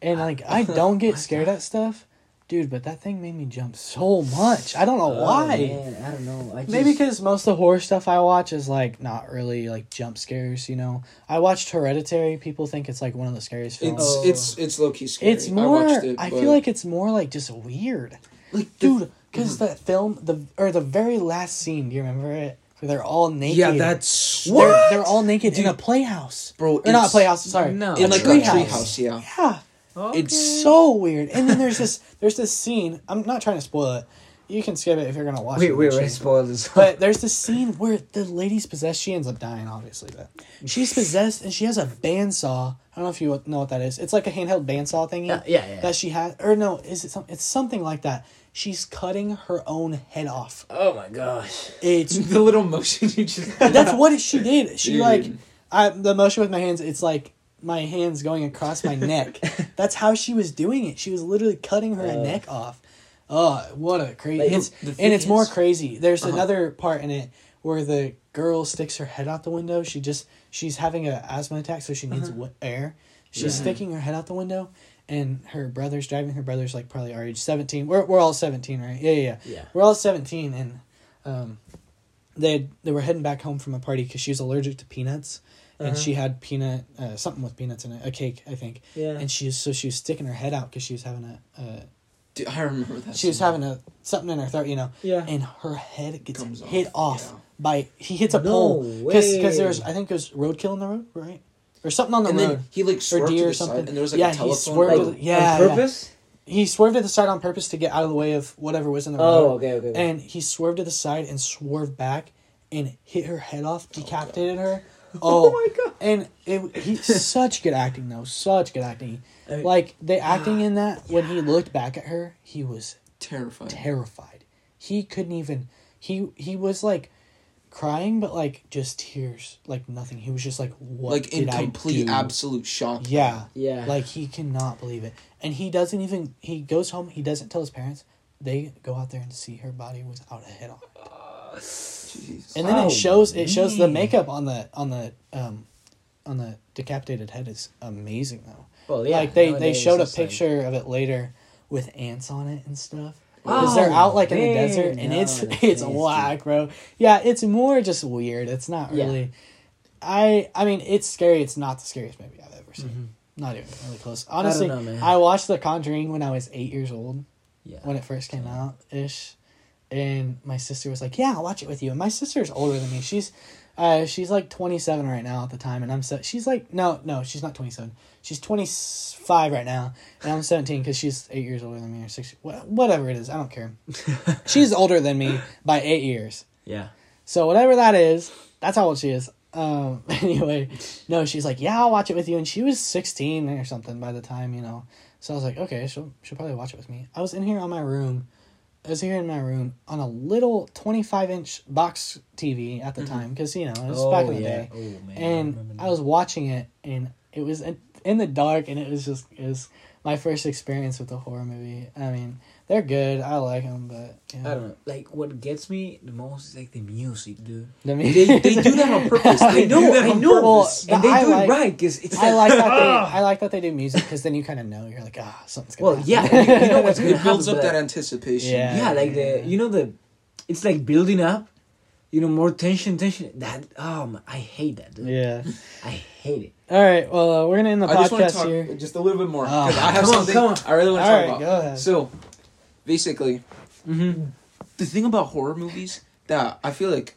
and like I don't get scared at stuff, dude. But that thing made me jump so much. I don't know Oh, why. man, I don't know. I just, Maybe because most of the horror stuff I watch is like not really like jump scares. You know, I watched Hereditary. People think it's like one of the scariest films. It's Oh. it's it's low key scary. it's more. I, I, watched it, but- feel like it's more like just weird, like dude. Because mhm. that film, the or the very last scene. Do you remember it? Where they're all naked. yeah, that's They're, they're all naked in a playhouse. bro. Or not a playhouse. Sorry, No. in a like tree a tree house. house. Yeah, Yeah, Okay. it's so weird. And then there's this. There's this scene. I'm not trying to spoil it. You can skip it if you're gonna watch we it. eventually. already spoiled this. But there's this scene where the lady's possessed. She ends up dying, obviously, but she's possessed and she has a bandsaw. I don't know if you know what that is. It's like a handheld bandsaw thingy yeah, yeah, yeah. that she has. Or no, is it something? It's something like that. She's cutting her own head off. oh my gosh. It's the little motion you just. that's what she did. She Dude. like I the motion with my hands. It's like my hands going across my neck. That's how she was doing it. She was literally cutting her Uh. neck off. Oh, what a crazy! Like, it's and it's more crazy. There's Uh-huh. another part in it where the girl sticks her head out the window. She just she's having an asthma attack, so she needs Uh-huh. w- air. She's Yeah. sticking her head out the window, and her brother's driving. Her brother's like probably our age, seventeen. We're we're all seventeen, right? Yeah, yeah, yeah. Yeah. We're all seventeen, and um, they they were heading back home from a party because she was allergic to peanuts, and Uh-huh. she had peanut uh, something with peanuts in it, a cake, I think. Yeah. And she was so she was sticking her head out because she was having a uh, Dude, I remember that. she was having a something in her throat, you know, yeah. and her head gets Comes hit off, off, yeah. by he hits a No pole because way. there's I think there's roadkill in the road, right, or something on the and road. then he like swerved to deer the or something. side, and there was like Yeah, a he telephone. swerved pole. to the- yeah, on yeah. purpose. he swerved to the side on purpose to get out of the way of whatever was in the road. Oh, okay, okay. okay. and he swerved to the side and swerved back and hit her head off, decapitated her. Oh, oh, my God. And it he such good acting though, such good acting. I- Like the acting in that when he looked back at her, he was terrified. terrified. He couldn't even he he was like crying but like just tears, like nothing. He was just like what like in did I complete do? absolute shock. Yeah. Yeah. Like he cannot believe it. And he doesn't even he goes home, he doesn't tell his parents. They go out there and see her body without a head on it. Jeez. And then Oh, it shows it shows the makeup on the on the um on the decapitated head is amazing though. well, yeah. like they they showed a it's like- picture of it later with ants on it and stuff. Oh, Because they're out like in the desert and no, it's it's nasty. whack, bro. Yeah, it's more just weird. It's not Yeah. really. I I mean it's scary. It's not the scariest movie I've ever seen. Mhm. Not even really close. Honestly, know. I watched The Conjuring when I was eight years old Yeah. when it first came out ish, and my sister was like, "Yeah, I'll watch it with you." And my sister's older than me. She's, uh, she's like twenty seven right now at the time, and I'm so she's like no no she's not twenty seven. She's twenty five right now, and I'm seventeen because she's eight years older than me or six wha- whatever it is. I don't care. she's older than me by eight years. Yeah. So whatever that is, that's how old she is. Um. Anyway, no, she's like, yeah, I'll watch it with you, and she was sixteen or something by the time, you know. So I was like, okay, she'll she'll probably watch it with me. I was in here on my room. I was here in my room on a little twenty five inch box TV at the mm-hmm. time because you know it was oh, back in the day, Oh man. and remember I was watching it, and it was in, in the dark, and it was just it was my first experience with a horror movie. I mean, they're good. I like them, but yeah. I don't know. Like what gets me the most is like the music, dude. I mean, They, they do that on purpose. They I know, do that I on know, purpose. and they I do like- it right because it's. I like that they Ah! I like that they do music because then you kind of know you're like ah something's gonna Well, happen. yeah, you, you know what's gonna It builds happen, up but- that anticipation. Yeah. yeah, like the you know the, it's like building up. You know, more tension, tension. That oh, my, I hate that. Dude. yeah. I hate it. All right. Well, uh, we're gonna end the I just podcast talk here. just a little bit more Oh, I have come on, come on. I really want to talk right, about. go ahead. So, basically, Mm-hmm. the thing about horror movies that I feel like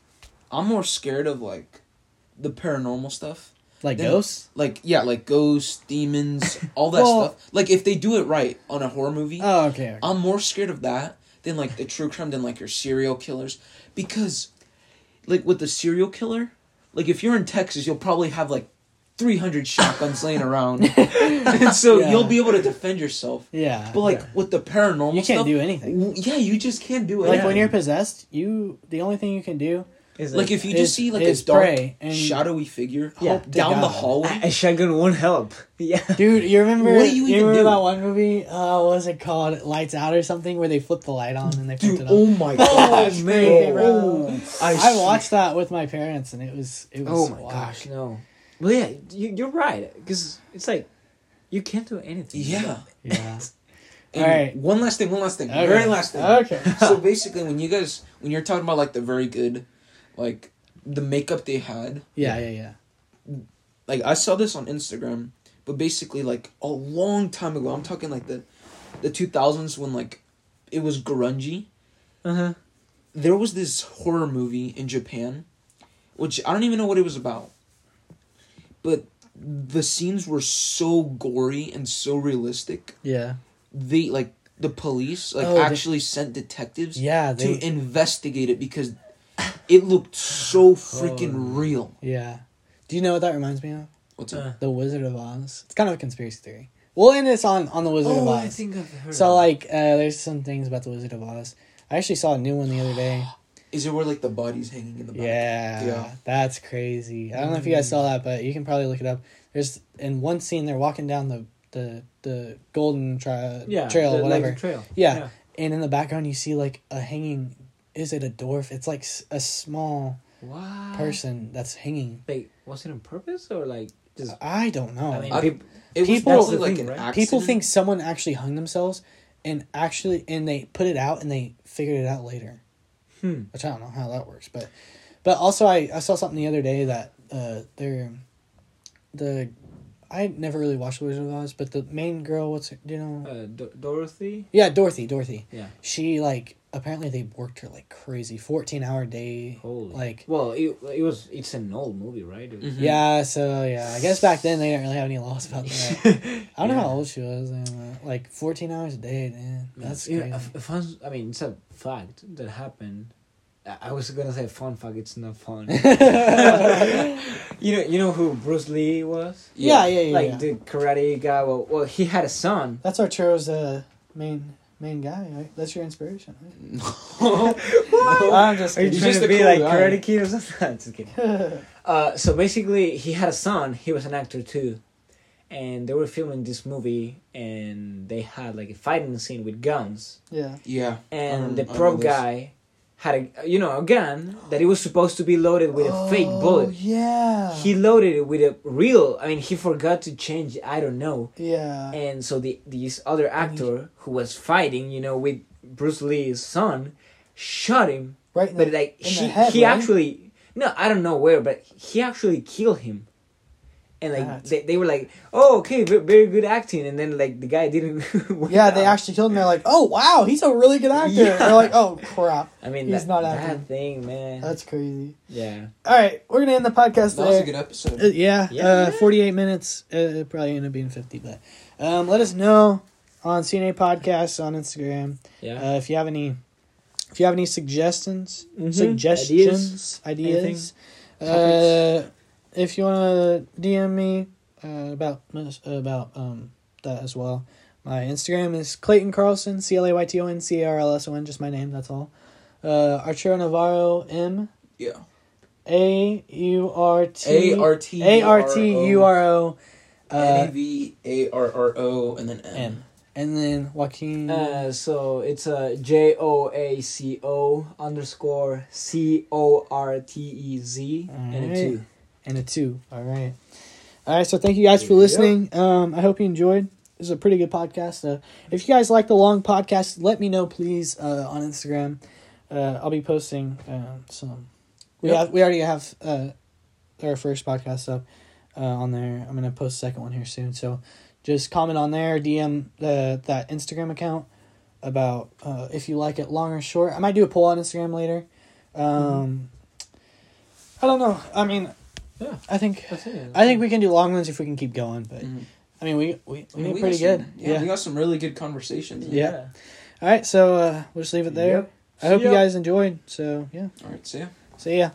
I'm more scared of like the paranormal stuff. Like then- ghosts. Like yeah, like ghosts, demons, all that Well- stuff. Like if they do it right on a horror movie, Oh, okay. okay. I'm more scared of that than like the true crime than like your serial killers because like with the serial killer, like if you're in Texas, you'll probably have like 300 shotguns laying around, and so Yeah. you'll be able to defend yourself. Yeah. But like Yeah. with the paranormal, you can't stuff, do anything. w- Yeah, you just can't do it. Like when you're possessed, you the only thing you can do is like if you just see like a dark, pray and- shadowy figure Yeah. down the hallway. a shotgun won't help. Yeah. Dude, you remember? What do you even remember do? that one movie? Uh, what was it called? Lights Out or something, where they flip the light on and they flip Dude, it oh up. my Oh, gosh, man, bro. bro. I, I watched that with my parents, and it was it was. Oh my whack. gosh, no. Well, yeah, you, you're right. Because it's like, you can't do anything. Yeah. Yeah. And Alright. One last thing. One last thing. Okay. Very last thing. Okay. so basically, when you guys when you're talking about like the very good, like the makeup they had, Yeah, yeah, yeah. like I saw this on Instagram, but basically like a long time ago, I'm talking like the the 2000s when like it was grungy. Uh huh. There was this horror movie in Japan, which I don't even know what it was about. But the scenes were so gory and so realistic. Yeah. They like the police like Oh, they- actually sent detectives Yeah, they. to investigate it because it looked so freaking Oh. real. yeah. Do you know what that reminds me of? What's Uh, up? The Wizard of Oz. It's kind of a conspiracy theory. We'll end this on on the Wizard of Oh, Oz. I think I've heard. So like, uh, there's some things about the Wizard of Oz. I actually saw a new one the other day. Is it where like the body's hanging in the back? Yeah, Yeah. that's crazy. I don't know if you guys saw that, but you can probably look it up. There's in one scene they're walking down the the the golden tra- yeah, trail, the- whatever, the trail. Yeah. and in the background you see like a hanging. Is it a dwarf? It's like a small Wow. person that's hanging. Wait, was it on purpose or like just? I don't know. I mean, I- peop- It was People- probably That's the like thing, an right? accident. People think someone actually hung themselves, and actually, and they put it out and they figured it out later. Hmm. which I don't know how that works, but but also I, I saw something the other day that uh they're the I never really watched The Wizard of Oz, but the main girl, what's her, do you know? Uh, Do- Dorothy. yeah, Dorothy, Dorothy. Yeah. She like apparently they worked her like crazy, fourteen hour day. Holy. Like Well, it, it was. It's an old movie, right? It was- Mhm. yeah, so yeah, I guess back then they didn't really have any laws about that. I don't know how old she was. and, uh, like fourteen hours a day, man. That's Yeah, crazy. a, a fun. I mean, it's a fact that happened. I- I was gonna say fun fact. It's not fun. you know, you know who Bruce Lee was? yeah, yeah, yeah. like yeah. the karate guy. Well, well, he had a son. That's Arturo's uh, main main guy. Right? That's your inspiration. Right? What? I'm just Are you trying just to be cool like guy. Karate Kid or something? Just kidding. Uh, so basically, he had a son. He was an actor too, and they were filming this movie, and they had like a fighting scene with guns, yeah. Yeah. and Um, the prop guy had a you know a gun that it was supposed to be loaded with a fake oh, bullet. Oh, Yeah. He loaded it with a real. I mean, he forgot to change. I don't know. yeah. And so the this other actor who was fighting, you know, with Bruce Lee's son, shot him right. But the, like she, head, he right? actually no i don't know where but he actually killed him and like That's- they, they were like oh okay ve- very good acting and then like the guy didn't went yeah, they out. actually killed him. They're like, oh wow, he's a really good actor. Yeah. They're like, oh crap, i mean he's that, not that acting. thing man that's crazy. yeah All right, we're gonna end the podcast That was a good episode. Uh, yeah, Yeah, uh, yeah. 48 minutes. Uh, it probably end up being 50, but um, let us know on CNA Podcasts on Instagram yeah uh, if you have any. If you have any suggestions, Mhm. suggestions, ideas, uh, if you want to DM me uh, about about um, that as well, my Instagram is Clayton Carlson, C L A Y T O N C A R L S O N, just my name. That's all. Uh, Arturo Navarro, M Yeah. A U R T A R T A R T U R O N uh, A V A R R O and then M. M, and then Joaquin. uh, so it's a J O A C O underscore C O R T E Z and a two. And a two. All right. All right. So thank you guys for listening. Um, I hope you enjoyed. This is a pretty good podcast. Uh, if you guys like the long podcast, let me know please uh, on Instagram. Uh, I'll be posting um, some. We Yep. have we already have uh, our first podcast up uh, on there. I'm gonna post a second one here soon. So just comment on there, DM the that Instagram account about uh, if you like it long or short. I might do a poll on Instagram later. Um, I don't know. I mean, Yeah. I think That's it. I think we can do long ones if we can keep going. But Mhm. I mean, we we, we I mean, did we pretty got good. some- yeah, Yeah. we got some really good conversations. Yeah. All right. So uh, we'll just leave it there. Yep. I hope See you guys enjoyed. So yeah. All right, see ya. See ya.